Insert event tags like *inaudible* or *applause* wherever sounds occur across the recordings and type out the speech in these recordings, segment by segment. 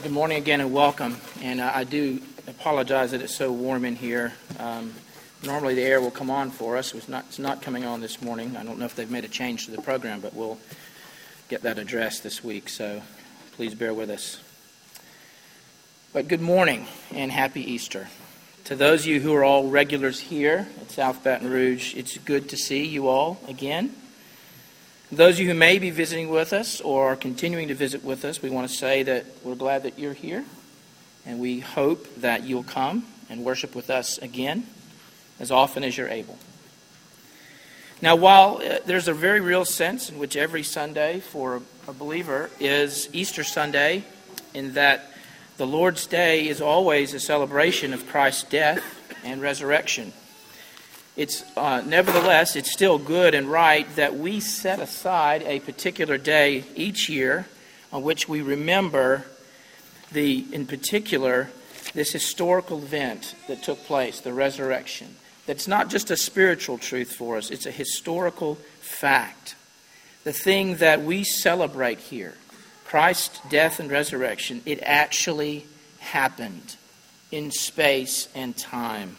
Well, good morning again and welcome. And uh, I do apologize that it's so warm in here. Um, normally the air will come on for us. It's not, it's not coming on this morning. I don't know if they've made a change to the program, but we'll get that addressed this week. So please bear with us. But good morning and happy Easter. To those of you who are all regulars here at South Baton Rouge, it's good to see you all again. Those of you who may be visiting with us or are continuing to visit with us, we want to say that we're glad that you're here and we hope that you'll come and worship with us again as often as you're able. Now, while uh, there's a very real sense in which every Sunday for a believer is Easter Sunday, in that the Lord's Day is always a celebration of Christ's death and resurrection. It's uh, nevertheless, it's still good and right that we set aside a particular day each year on which we remember the, in particular, this historical event that took place, the resurrection. That's not just a spiritual truth for us; it's a historical fact. The thing that we celebrate here Christ's death and resurrection, it actually happened in space and time,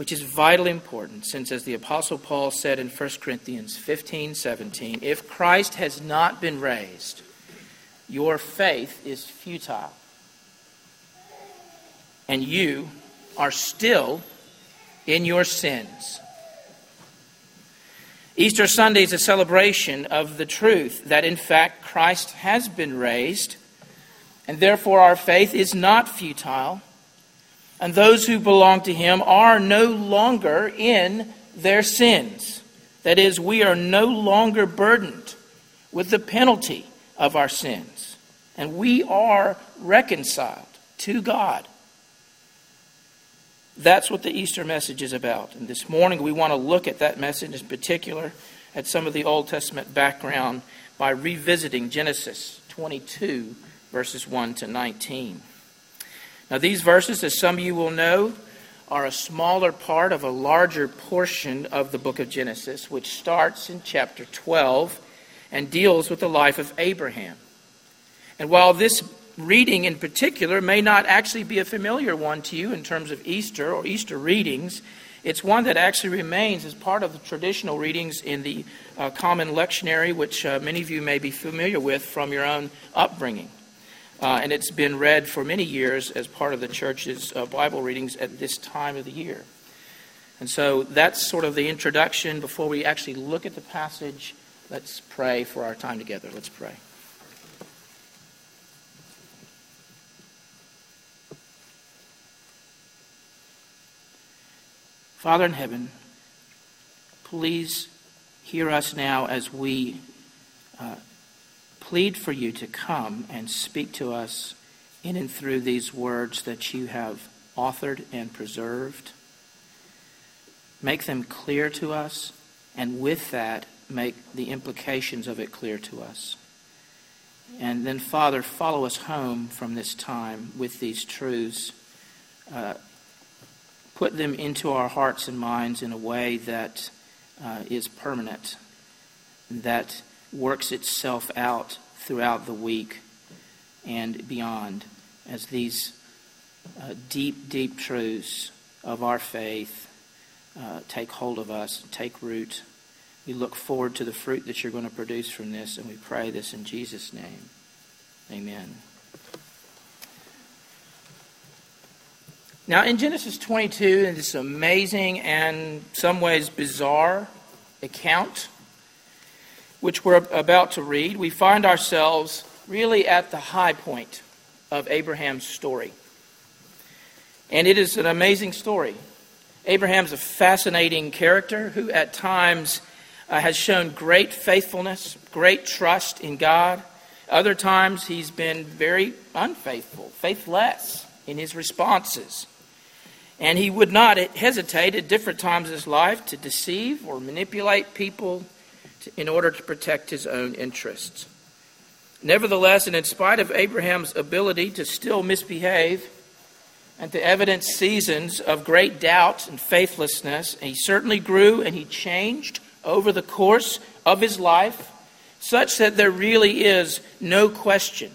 which is vitally important since, as the Apostle Paul said in 1 Corinthians 15 17, if Christ has not been raised, your faith is futile. And you are still in your sins. Easter Sunday is a celebration of the truth that, in fact, Christ has been raised, and therefore our faith is not futile, and those who belong to Him are no longer in their sins. That is, we are no longer burdened with the penalty of our sins, and we are reconciled to God that's what the Easter message is about. And this morning we want to look at that message in particular, at some of the Old Testament background by revisiting Genesis 22, verses 1 to 19. Now, these verses, as some of you will know, are a smaller part of a larger portion of the book of Genesis, which starts in chapter 12 and deals with the life of Abraham. And while this reading in particular may not actually be a familiar one to you in terms of Easter or Easter readings. It's one that actually remains as part of the traditional readings in the uh, common lectionary, which uh, many of you may be familiar with from your own upbringing. Uh, and it's been read for many years as part of the church's uh, Bible readings at this time of the year. And so that's sort of the introduction. Before we actually look at the passage, let's pray for our time together. Let's pray. Father in heaven, please hear us now as we uh, plead for you to come and speak to us in and through these words that you have authored and preserved. Make them clear to us, and with that, make the implications of it clear to us. And then, Father, follow us home from this time with these truths. Uh, put them into our hearts and minds in a way that uh, is permanent, that works itself out throughout the week and beyond as these uh, deep, deep truths of our faith uh, take hold of us, take root. We look forward to the fruit that you're going to produce from this, and we pray this in Jesus' name. Amen. Now, in Genesis 22, in this amazing and some ways bizarre account, which we're about to read, we find ourselves really at the high point of Abraham's story. And it is an amazing story. Abraham's a fascinating character who, at times, uh, has shown great faithfulness, great trust in God. Other times, he's been very unfaithful, faithless in his responses. And he would not hesitate at different times in his life to deceive or manipulate people in order to protect his own interests. Nevertheless, and in spite of Abraham's ability to still misbehave and to evidence seasons of great doubt and faithlessness, he certainly grew and he changed over the course of his life, such that there really is no question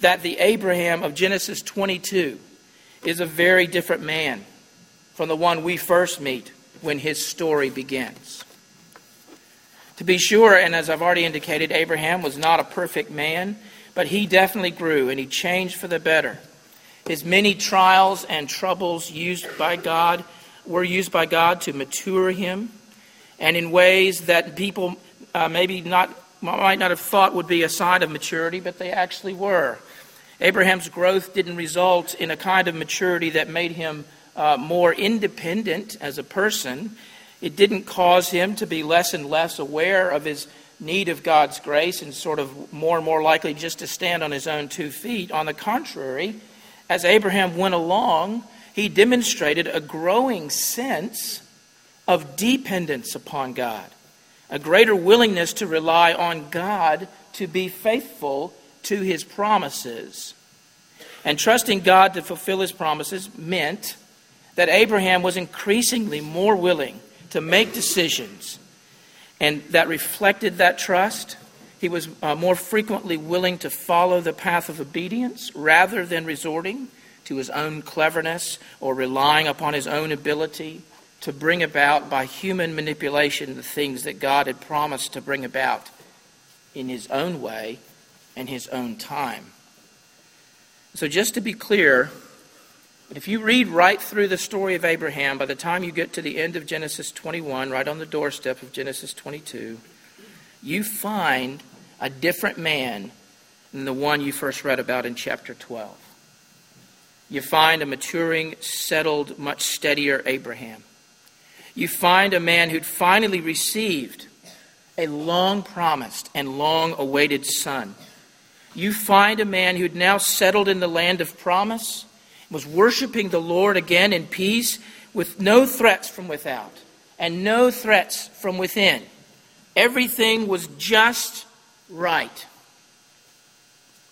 that the Abraham of Genesis 22 is a very different man from the one we first meet when his story begins. To be sure, and as I've already indicated, Abraham was not a perfect man, but he definitely grew and he changed for the better. His many trials and troubles used by God were used by God to mature him, and in ways that people uh, maybe not might not have thought would be a sign of maturity, but they actually were. Abraham's growth didn't result in a kind of maturity that made him uh, more independent as a person. It didn't cause him to be less and less aware of his need of God's grace and sort of more and more likely just to stand on his own two feet. On the contrary, as Abraham went along, he demonstrated a growing sense of dependence upon God, a greater willingness to rely on God to be faithful to his promises. And trusting God to fulfill his promises meant that Abraham was increasingly more willing to make decisions and that reflected that trust. He was uh, more frequently willing to follow the path of obedience rather than resorting to his own cleverness or relying upon his own ability to bring about by human manipulation the things that God had promised to bring about in his own way and his own time. So, just to be clear, if you read right through the story of Abraham, by the time you get to the end of Genesis 21, right on the doorstep of Genesis 22, you find a different man than the one you first read about in chapter 12. You find a maturing, settled, much steadier Abraham. You find a man who'd finally received a long promised and long awaited son you find a man who'd now settled in the land of promise, was worshiping the Lord again in peace, with no threats from without and no threats from within. Everything was just right.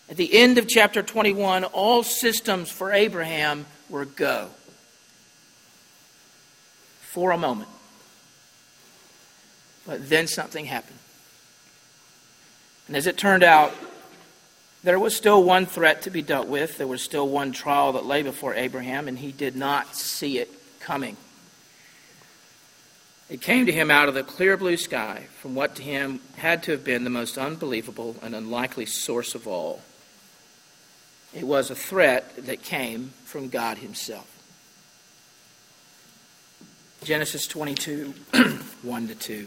At the end of chapter 21, all systems for Abraham were go. For a moment. But then something happened. And as it turned out, there was still one threat to be dealt with. There was still one trial that lay before Abraham, and he did not see it coming. It came to him out of the clear blue sky from what to him had to have been the most unbelievable and unlikely source of all. It was a threat that came from God Himself. Genesis 22, *clears throat* 1 to 2.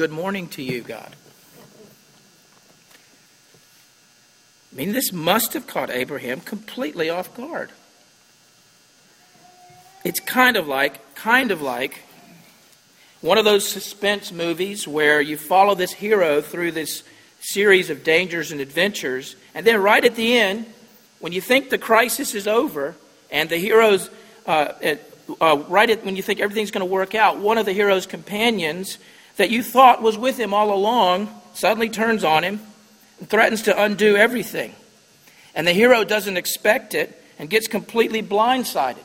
Good morning to you, God. I mean, this must have caught Abraham completely off guard. It's kind of like, kind of like one of those suspense movies where you follow this hero through this series of dangers and adventures, and then right at the end, when you think the crisis is over and the hero's, uh, uh, right at, when you think everything's going to work out, one of the hero's companions that you thought was with him all along suddenly turns on him and threatens to undo everything. And the hero doesn't expect it and gets completely blindsided.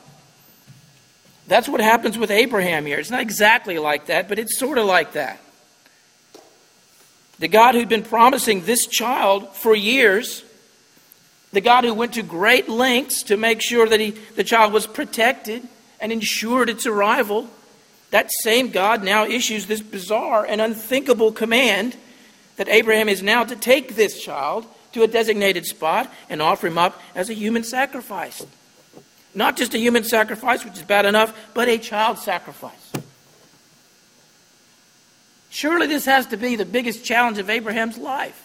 That's what happens with Abraham here. It's not exactly like that, but it's sort of like that. The God who'd been promising this child for years, the God who went to great lengths to make sure that he, the child was protected and ensured its arrival, that same God now issues this bizarre and unthinkable command that Abraham is now to take this child to a designated spot and offer him up as a human sacrifice. Not just a human sacrifice, which is bad enough, but a child sacrifice. Surely this has to be the biggest challenge of Abraham's life.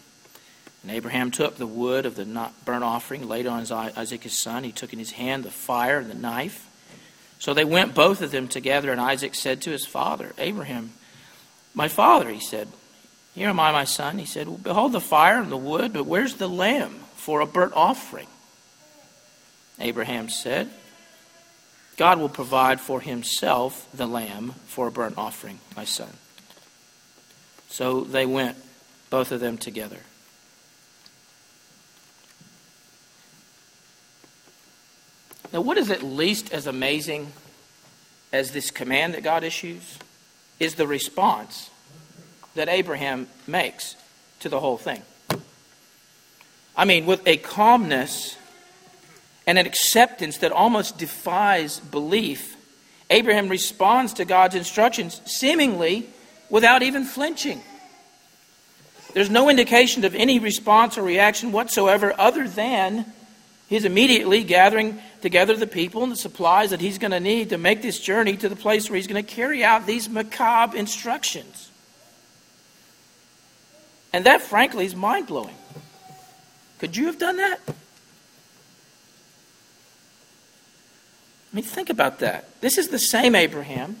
And Abraham took the wood of the burnt offering, laid on his Isaac his son. He took in his hand the fire and the knife. So they went both of them together, and Isaac said to his father, Abraham, My father, he said. Here am I, my son. He said, well, Behold the fire and the wood, but where's the lamb for a burnt offering? Abraham said, God will provide for himself the lamb for a burnt offering, my son. So they went, both of them together. Now, what is at least as amazing as this command that God issues is the response that Abraham makes to the whole thing. I mean, with a calmness and an acceptance that almost defies belief, Abraham responds to God's instructions seemingly without even flinching. There's no indication of any response or reaction whatsoever other than he's immediately gathering together the people and the supplies that he's going to need to make this journey to the place where he's going to carry out these macabre instructions. And that, frankly, is mind blowing. Could you have done that? I mean, think about that. This is the same Abraham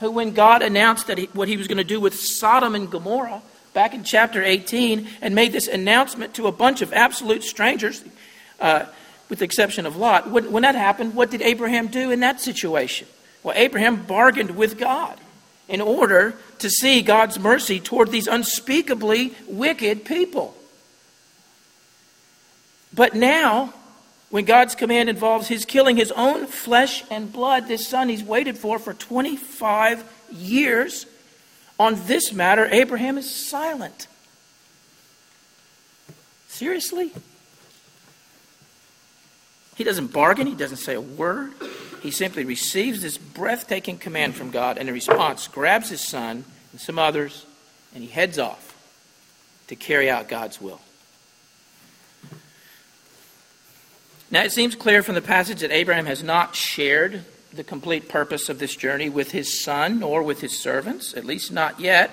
who, when God announced that he, what he was going to do with Sodom and Gomorrah back in chapter 18 and made this announcement to a bunch of absolute strangers, uh, with the exception of Lot, when, when that happened, what did Abraham do in that situation? Well, Abraham bargained with God in order to see God's mercy toward these unspeakably wicked people. But now, when God's command involves his killing his own flesh and blood, this son he's waited for for 25 years, on this matter, Abraham is silent. Seriously? He doesn't bargain, he doesn't say a word. He simply receives this breathtaking command from God and in response grabs his son and some others and he heads off to carry out God's will. Now, it seems clear from the passage that Abraham has not shared the complete purpose of this journey with his son or with his servants, at least not yet.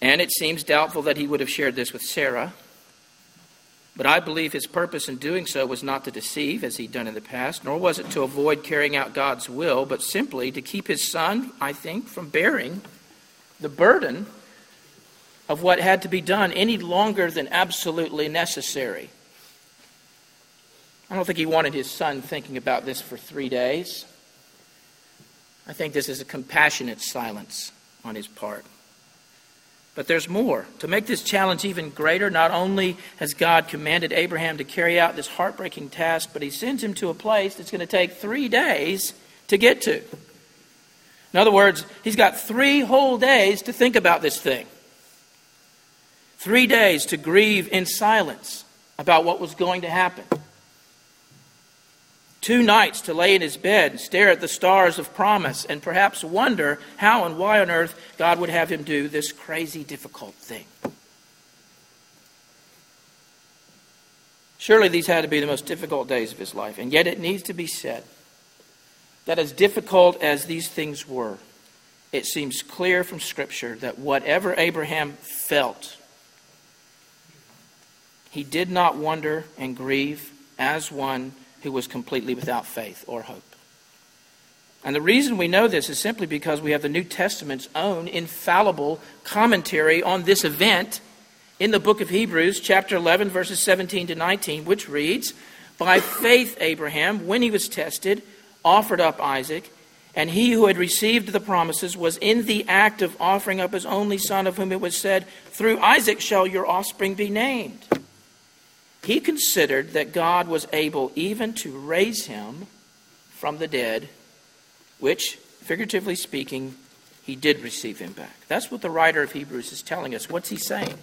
And it seems doubtful that he would have shared this with Sarah. But I believe his purpose in doing so was not to deceive, as he'd done in the past, nor was it to avoid carrying out God's will, but simply to keep his son, I think, from bearing the burden of what had to be done any longer than absolutely necessary. I don't think he wanted his son thinking about this for three days. I think this is a compassionate silence on his part. But there's more. To make this challenge even greater, not only has God commanded Abraham to carry out this heartbreaking task, but he sends him to a place that's going to take three days to get to. In other words, he's got three whole days to think about this thing. Three days to grieve in silence about what was going to happen two nights to lay in his bed and stare at the stars of promise and perhaps wonder how and why on earth God would have him do this crazy, difficult thing. Surely these had to be the most difficult days of his life, and yet it needs to be said that as difficult as these things were, it seems clear from Scripture that whatever Abraham felt, he did not wonder and grieve as one who was completely without faith or hope. And the reason we know this is simply because we have the New Testament's own infallible commentary on this event in the book of Hebrews, chapter 11, verses 17 to 19, which reads By faith, Abraham, when he was tested, offered up Isaac, and he who had received the promises was in the act of offering up his only son, of whom it was said, Through Isaac shall your offspring be named. He considered that God was able even to raise him from the dead, which, figuratively speaking, he did receive him back. That's what the writer of Hebrews is telling us. What's he saying?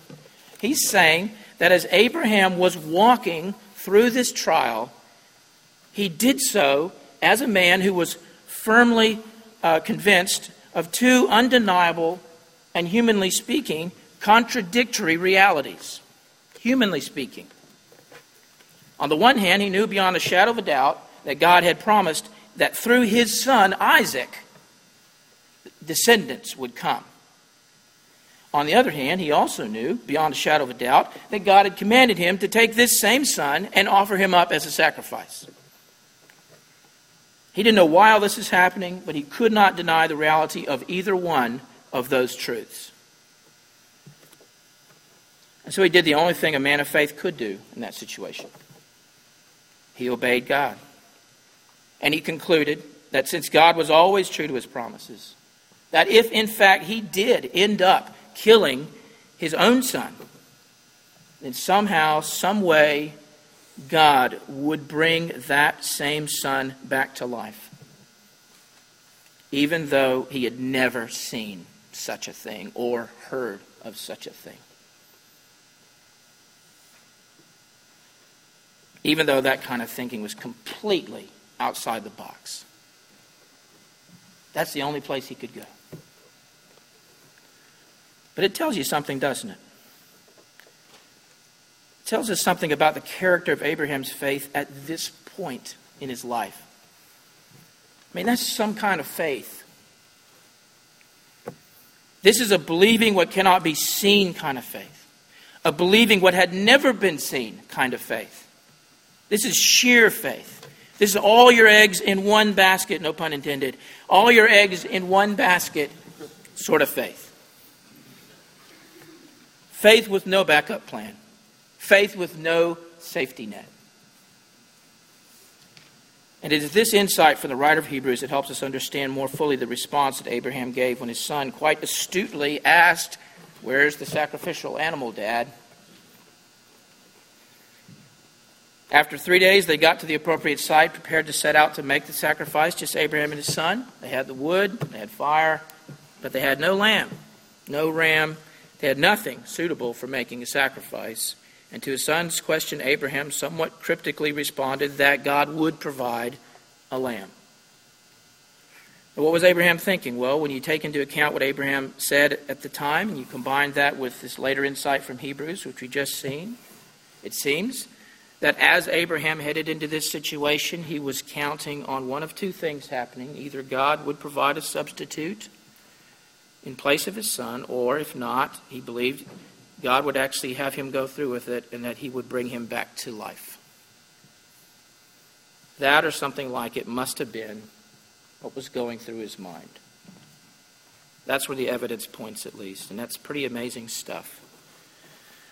He's saying that as Abraham was walking through this trial, he did so as a man who was firmly uh, convinced of two undeniable and humanly speaking contradictory realities, humanly speaking. On the one hand, he knew beyond a shadow of a doubt that God had promised that through his son, Isaac, descendants would come. On the other hand, he also knew, beyond a shadow of a doubt, that God had commanded him to take this same son and offer him up as a sacrifice. He didn't know why all this is happening, but he could not deny the reality of either one of those truths. And so he did the only thing a man of faith could do in that situation he obeyed God. And he concluded that since God was always true to his promises, that if in fact he did end up killing his own son, then somehow, some way, God would bring that same son back to life, even though he had never seen such a thing or heard of such a thing. Even though that kind of thinking was completely outside the box. That's the only place he could go. But it tells you something, doesn't it? It tells us something about the character of Abraham's faith at this point in his life. I mean, that's some kind of faith. This is a believing what cannot be seen kind of faith, a believing what had never been seen kind of faith. This is sheer faith. This is all your eggs in one basket, no pun intended. All your eggs in one basket sort of faith. Faith with no backup plan, faith with no safety net. And it is this insight from the writer of Hebrews that helps us understand more fully the response that Abraham gave when his son quite astutely asked, Where's the sacrificial animal, Dad? After three days, they got to the appropriate site, prepared to set out to make the sacrifice, just Abraham and his son. They had the wood, they had fire, but they had no lamb, no ram. They had nothing suitable for making a sacrifice. And to his son's question, Abraham somewhat cryptically responded that God would provide a lamb. But what was Abraham thinking? Well, when you take into account what Abraham said at the time, and you combine that with this later insight from Hebrews, which we just seen, it seems that as Abraham headed into this situation, he was counting on one of two things happening. Either God would provide a substitute in place of his son, or if not, he believed God would actually have him go through with it and that he would bring him back to life. That or something like it must have been what was going through his mind. That's where the evidence points, at least, and that's pretty amazing stuff.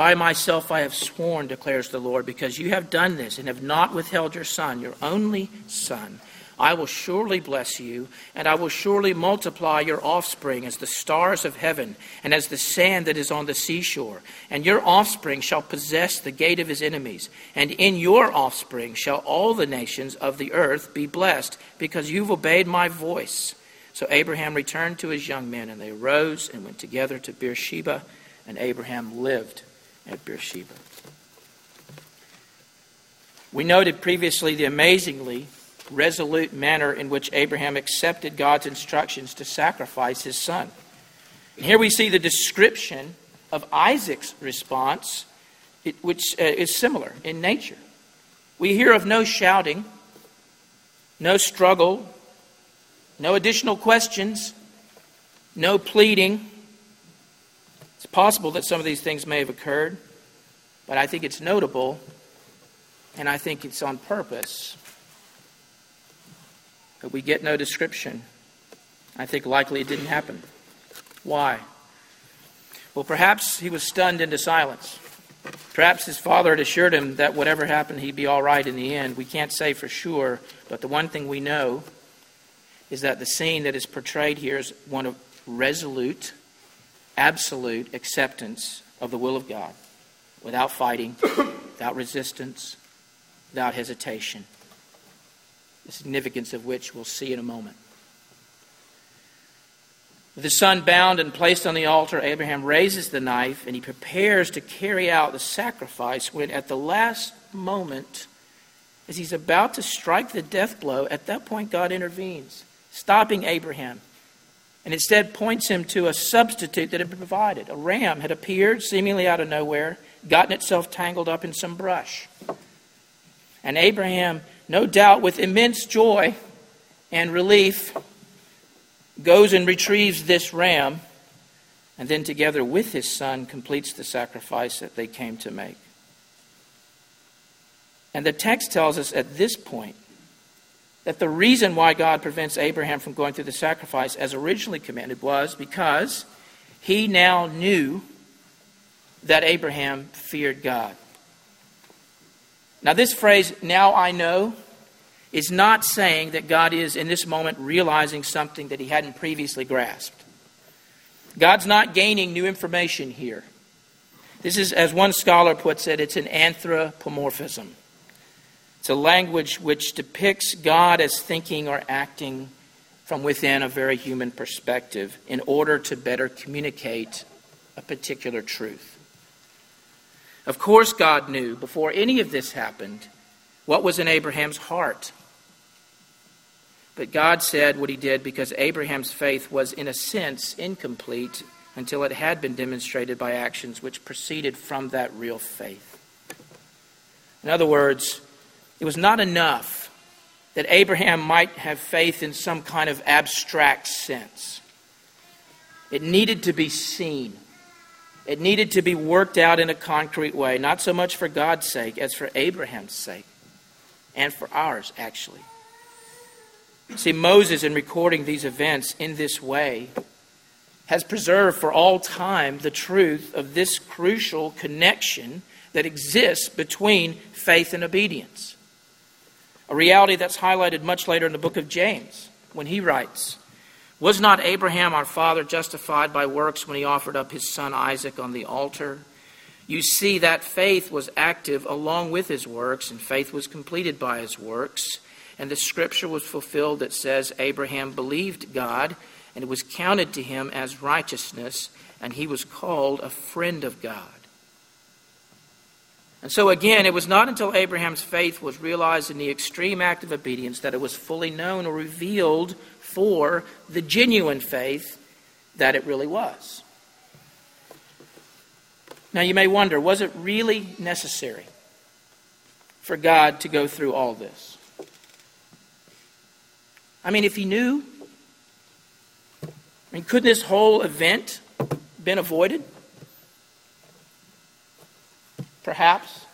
by myself I have sworn, declares the Lord, because you have done this and have not withheld your son, your only son. I will surely bless you, and I will surely multiply your offspring as the stars of heaven and as the sand that is on the seashore. And your offspring shall possess the gate of his enemies. And in your offspring shall all the nations of the earth be blessed, because you've obeyed my voice. So Abraham returned to his young men, and they arose and went together to Beersheba, and Abraham lived at Beersheba. We noted previously the amazingly resolute manner in which Abraham accepted God's instructions to sacrifice his son. And here we see the description of Isaac's response, which uh, is similar in nature. We hear of no shouting, no struggle, no additional questions, no pleading, it's possible that some of these things may have occurred, but I think it's notable and I think it's on purpose. that we get no description. I think likely it didn't happen. Why? Well, perhaps he was stunned into silence. Perhaps his father had assured him that whatever happened, he'd be all right in the end. We can't say for sure, but the one thing we know is that the scene that is portrayed here is one of resolute, absolute acceptance of the will of God without fighting, without resistance, without hesitation. The significance of which we'll see in a moment. With the son bound and placed on the altar, Abraham raises the knife and he prepares to carry out the sacrifice when, at the last moment, as he's about to strike the death blow, at that point, God intervenes, stopping Abraham, and instead points him to a substitute that had been provided. A ram had appeared seemingly out of nowhere, gotten itself tangled up in some brush. And Abraham, no doubt with immense joy and relief, goes and retrieves this ram, and then together with his son completes the sacrifice that they came to make. And the text tells us at this point that the reason why God prevents Abraham from going through the sacrifice as originally commanded was because he now knew that Abraham feared God. Now, this phrase, now I know, is not saying that God is in this moment realizing something that he hadn't previously grasped. God's not gaining new information here. This is, as one scholar puts it, it's an anthropomorphism. It's a language which depicts God as thinking or acting from within a very human perspective in order to better communicate a particular truth. Of course, God knew before any of this happened what was in Abraham's heart. But God said what he did because Abraham's faith was, in a sense, incomplete until it had been demonstrated by actions which proceeded from that real faith. In other words, it was not enough that Abraham might have faith in some kind of abstract sense. It needed to be seen. It needed to be worked out in a concrete way, not so much for God's sake as for Abraham's sake, and for ours, actually. See, Moses, in recording these events in this way, has preserved for all time the truth of this crucial connection that exists between faith and obedience. A reality that's highlighted much later in the book of James when he writes, Was not Abraham our father justified by works when he offered up his son Isaac on the altar? You see that faith was active along with his works, and faith was completed by his works. And the scripture was fulfilled that says, Abraham believed God, and it was counted to him as righteousness, and he was called a friend of God. And so, again, it was not until Abraham's faith was realized in the extreme act of obedience that it was fully known or revealed for the genuine faith that it really was. Now, you may wonder was it really necessary for God to go through all this? I mean, if he knew, I mean, couldn't this whole event been avoided? Perhaps.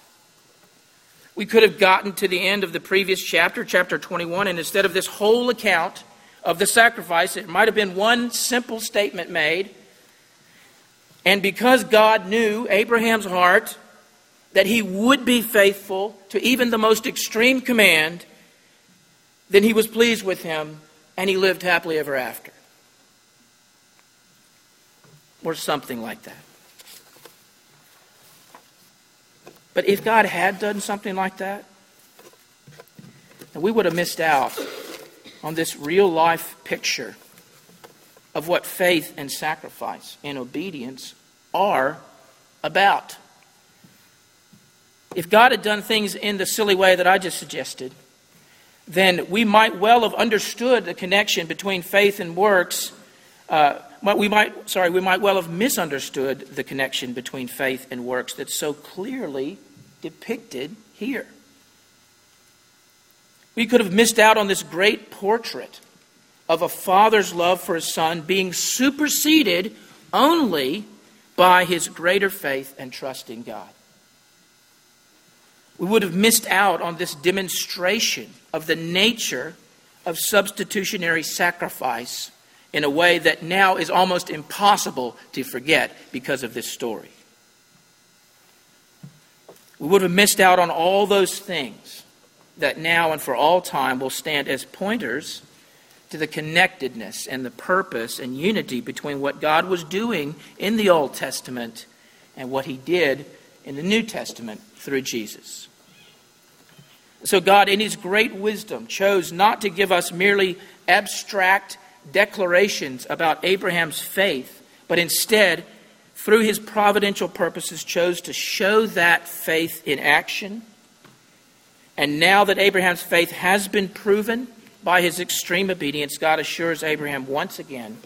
We could have gotten to the end of the previous chapter, chapter 21, and instead of this whole account of the sacrifice, it might have been one simple statement made. And because God knew Abraham's heart, that he would be faithful to even the most extreme command, then he was pleased with him and he lived happily ever after. Or something like that. But if God had done something like that, then we would have missed out on this real life picture of what faith and sacrifice and obedience are about. If God had done things in the silly way that I just suggested, then we might well have understood the connection between faith and works. Uh, we might, sorry, we might well have misunderstood the connection between faith and works that's so clearly depicted here. We could have missed out on this great portrait of a father's love for his son being superseded only by his greater faith and trust in God. we would have missed out on this demonstration of the nature of substitutionary sacrifice in a way that now is almost impossible to forget because of this story. We would have missed out on all those things that now and for all time will stand as pointers to the connectedness and the purpose and unity between what God was doing in the Old Testament and what He did in the New Testament through Jesus. So, God, in His great wisdom, chose not to give us merely abstract declarations about Abraham's faith, but instead, through His providential purposes, chose to show that faith in action. And now that Abraham's faith has been proven by his extreme obedience, God assures Abraham once again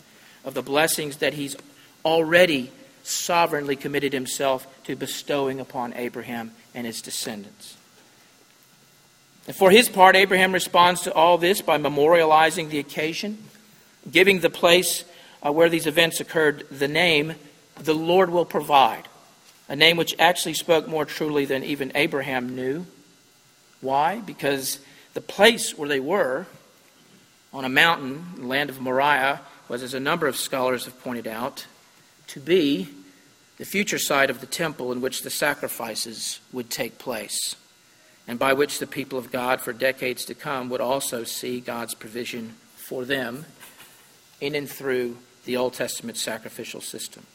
of the blessings that he's already sovereignly committed himself to bestowing upon Abraham and his descendants. And for his part, Abraham responds to all this by memorializing the occasion, giving the place uh, where these events occurred the name, the Lord will provide, a name which actually spoke more truly than even Abraham knew. Why? Because the place where they were, on a mountain, the land of Moriah, was, as a number of scholars have pointed out, to be the future site of the temple in which the sacrifices would take place and by which the people of God for decades to come would also see God's provision for them in and through the Old Testament sacrificial system.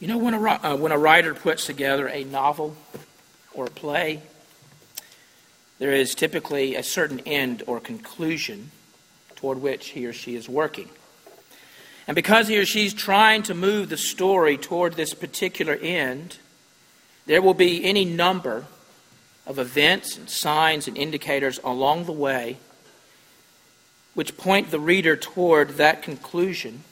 You know, when a, uh, when a writer puts together a novel or a play, there is typically a certain end or conclusion toward which he or she is working. And because he or she is trying to move the story toward this particular end, there will be any number of events and signs and indicators along the way which point the reader toward that conclusion,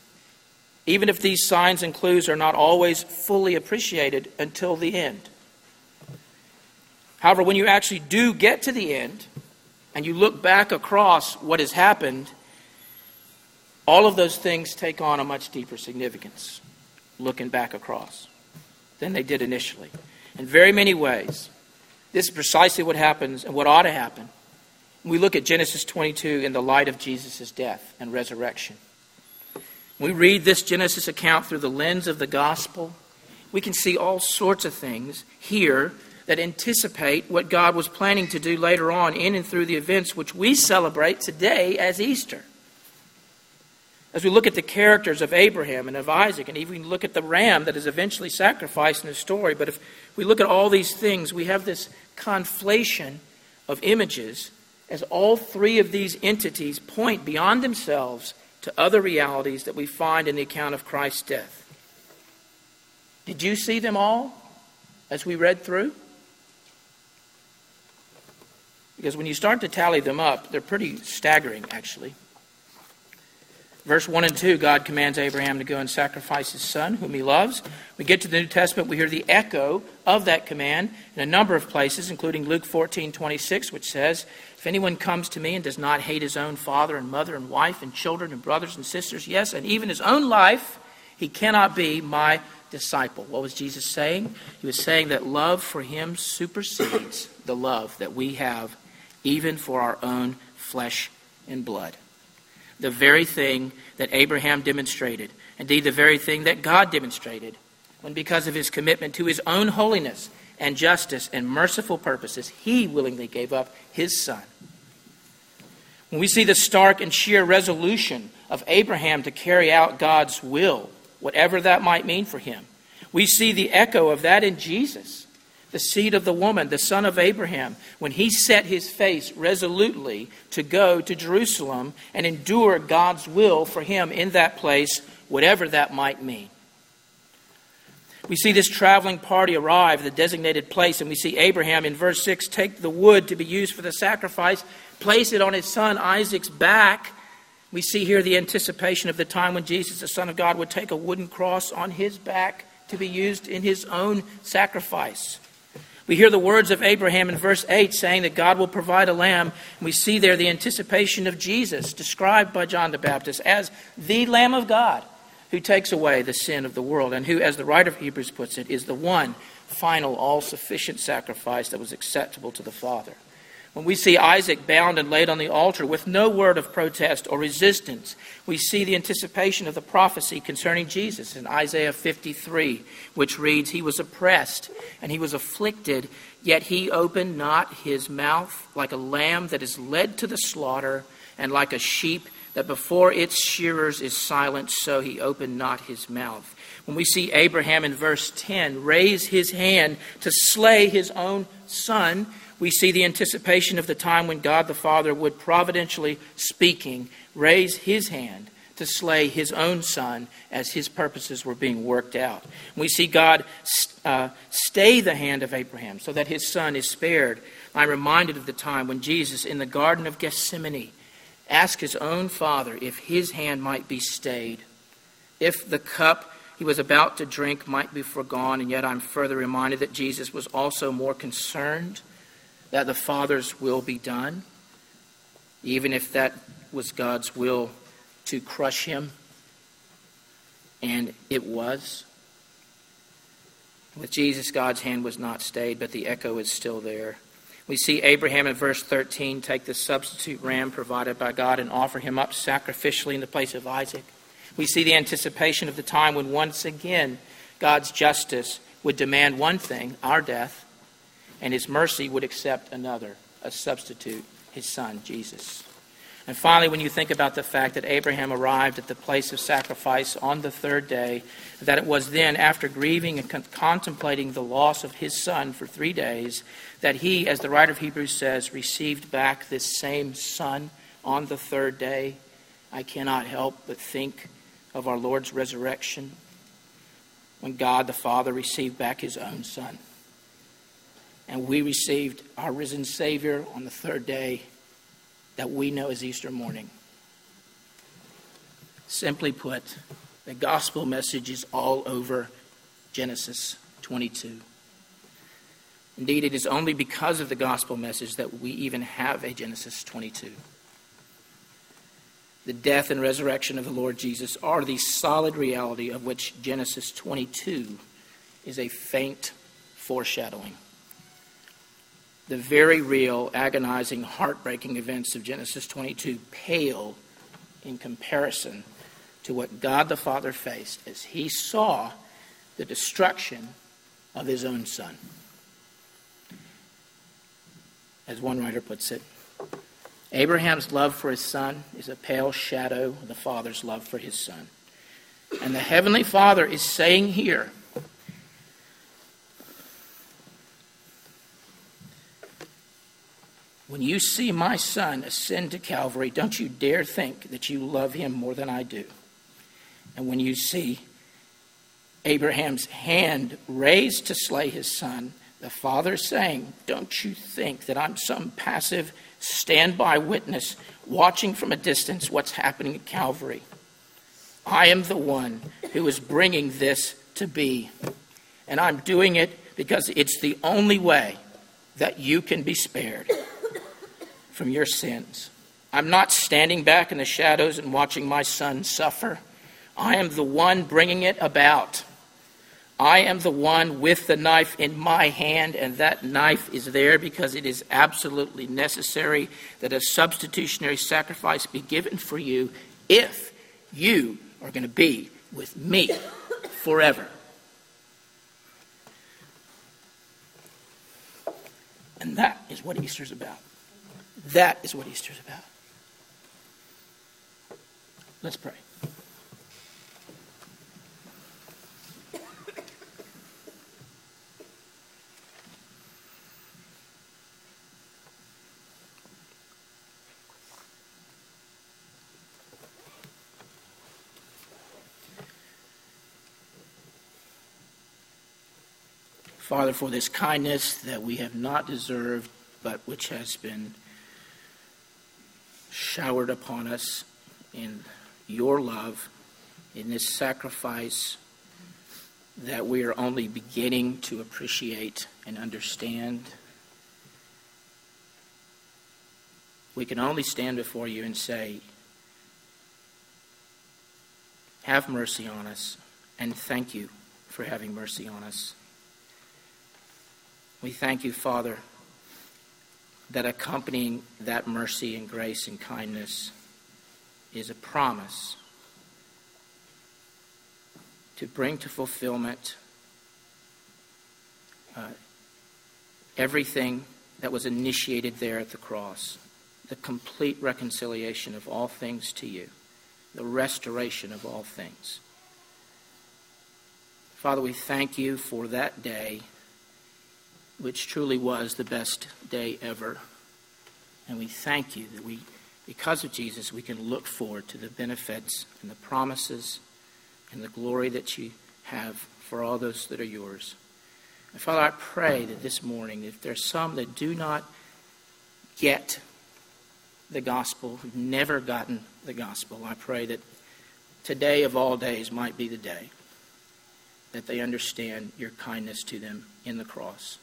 even if these signs and clues are not always fully appreciated until the end. However, when you actually do get to the end and you look back across what has happened, all of those things take on a much deeper significance looking back across than they did initially in very many ways. This is precisely what happens and what ought to happen. We look at Genesis 22 in the light of Jesus' death and resurrection. We read this Genesis account through the lens of the gospel. We can see all sorts of things here that anticipate what God was planning to do later on in and through the events which we celebrate today as Easter. As we look at the characters of Abraham and of Isaac, and even look at the ram that is eventually sacrificed in the story, but if we look at all these things, we have this conflation of images as all three of these entities point beyond themselves to other realities that we find in the account of Christ's death. Did you see them all as we read through? Because when you start to tally them up, they're pretty staggering, actually. Verse 1 and 2, God commands Abraham to go and sacrifice his son, whom he loves. We get to the New Testament, we hear the echo of that command in a number of places, including Luke 14 26, which says, If anyone comes to me and does not hate his own father and mother and wife and children and brothers and sisters, yes, and even his own life, he cannot be my disciple. What was Jesus saying? He was saying that love for him supersedes the love that we have even for our own flesh and blood the very thing that Abraham demonstrated, indeed, the very thing that God demonstrated, when because of his commitment to his own holiness and justice and merciful purposes, he willingly gave up his son. When we see the stark and sheer resolution of Abraham to carry out God's will, whatever that might mean for him, we see the echo of that in Jesus the seed of the woman, the son of Abraham, when he set his face resolutely to go to Jerusalem and endure God's will for him in that place, whatever that might mean. We see this traveling party arrive at the designated place, and we see Abraham in verse 6 take the wood to be used for the sacrifice, place it on his son Isaac's back. We see here the anticipation of the time when Jesus, the Son of God, would take a wooden cross on his back to be used in his own sacrifice. We hear the words of Abraham in verse 8 saying that God will provide a lamb. And we see there the anticipation of Jesus, described by John the Baptist as the Lamb of God, who takes away the sin of the world, and who, as the writer of Hebrews puts it, is the one final, all sufficient sacrifice that was acceptable to the Father. When we see Isaac bound and laid on the altar with no word of protest or resistance, we see the anticipation of the prophecy concerning Jesus in Isaiah 53, which reads, He was oppressed and he was afflicted, yet he opened not his mouth like a lamb that is led to the slaughter, and like a sheep that before its shearers is silent, so he opened not his mouth. When we see Abraham in verse 10 raise his hand to slay his own son, we see the anticipation of the time when God the Father would, providentially speaking, raise his hand to slay his own son as his purposes were being worked out. We see God uh, stay the hand of Abraham so that his son is spared. I'm reminded of the time when Jesus, in the Garden of Gethsemane, asked his own father if his hand might be stayed, if the cup he was about to drink might be foregone, and yet I'm further reminded that Jesus was also more concerned that the Father's will be done, even if that was God's will to crush him. And it was. With Jesus, God's hand was not stayed, but the echo is still there. We see Abraham in verse 13 take the substitute ram provided by God and offer him up sacrificially in the place of Isaac. We see the anticipation of the time when once again God's justice would demand one thing, our death, and his mercy would accept another, a substitute, his son, Jesus. And finally, when you think about the fact that Abraham arrived at the place of sacrifice on the third day, that it was then, after grieving and con- contemplating the loss of his son for three days, that he, as the writer of Hebrews says, received back this same son on the third day, I cannot help but think of our Lord's resurrection when God the Father received back his own son and we received our risen Savior on the third day that we know as Easter morning. Simply put, the gospel message is all over Genesis 22. Indeed, it is only because of the gospel message that we even have a Genesis 22. The death and resurrection of the Lord Jesus are the solid reality of which Genesis 22 is a faint foreshadowing the very real, agonizing, heartbreaking events of Genesis 22 pale in comparison to what God the Father faced as he saw the destruction of his own son. As one writer puts it, Abraham's love for his son is a pale shadow of the Father's love for his son. And the Heavenly Father is saying here, When you see my son ascend to Calvary, don't you dare think that you love him more than I do. And when you see Abraham's hand raised to slay his son, the father saying, Don't you think that I'm some passive standby witness watching from a distance what's happening at Calvary? I am the one who is bringing this to be. And I'm doing it because it's the only way that you can be spared from your sins. I'm not standing back in the shadows and watching my son suffer. I am the one bringing it about. I am the one with the knife in my hand, and that knife is there because it is absolutely necessary that a substitutionary sacrifice be given for you if you are going to be with me forever. And that is what Easter's about. That is what Easter is about. Let's pray. Father, for this kindness that we have not deserved, but which has been showered upon us in your love, in this sacrifice that we are only beginning to appreciate and understand. We can only stand before you and say, have mercy on us, and thank you for having mercy on us. We thank you, Father, that accompanying that mercy and grace and kindness is a promise to bring to fulfillment uh, everything that was initiated there at the cross the complete reconciliation of all things to you, the restoration of all things. Father, we thank you for that day, which truly was the best day ever. And we thank you that we, because of Jesus, we can look forward to the benefits and the promises and the glory that you have for all those that are yours. And Father, I pray that this morning, if there's some that do not get the gospel, who've never gotten the gospel, I pray that today of all days might be the day that they understand your kindness to them in the cross.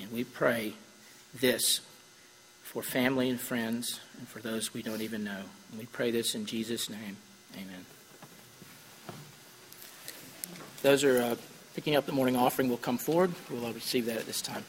And we pray this for family and friends and for those we don't even know. And we pray this in Jesus' name. Amen. Those are uh, picking up the morning offering will come forward. We'll receive that at this time.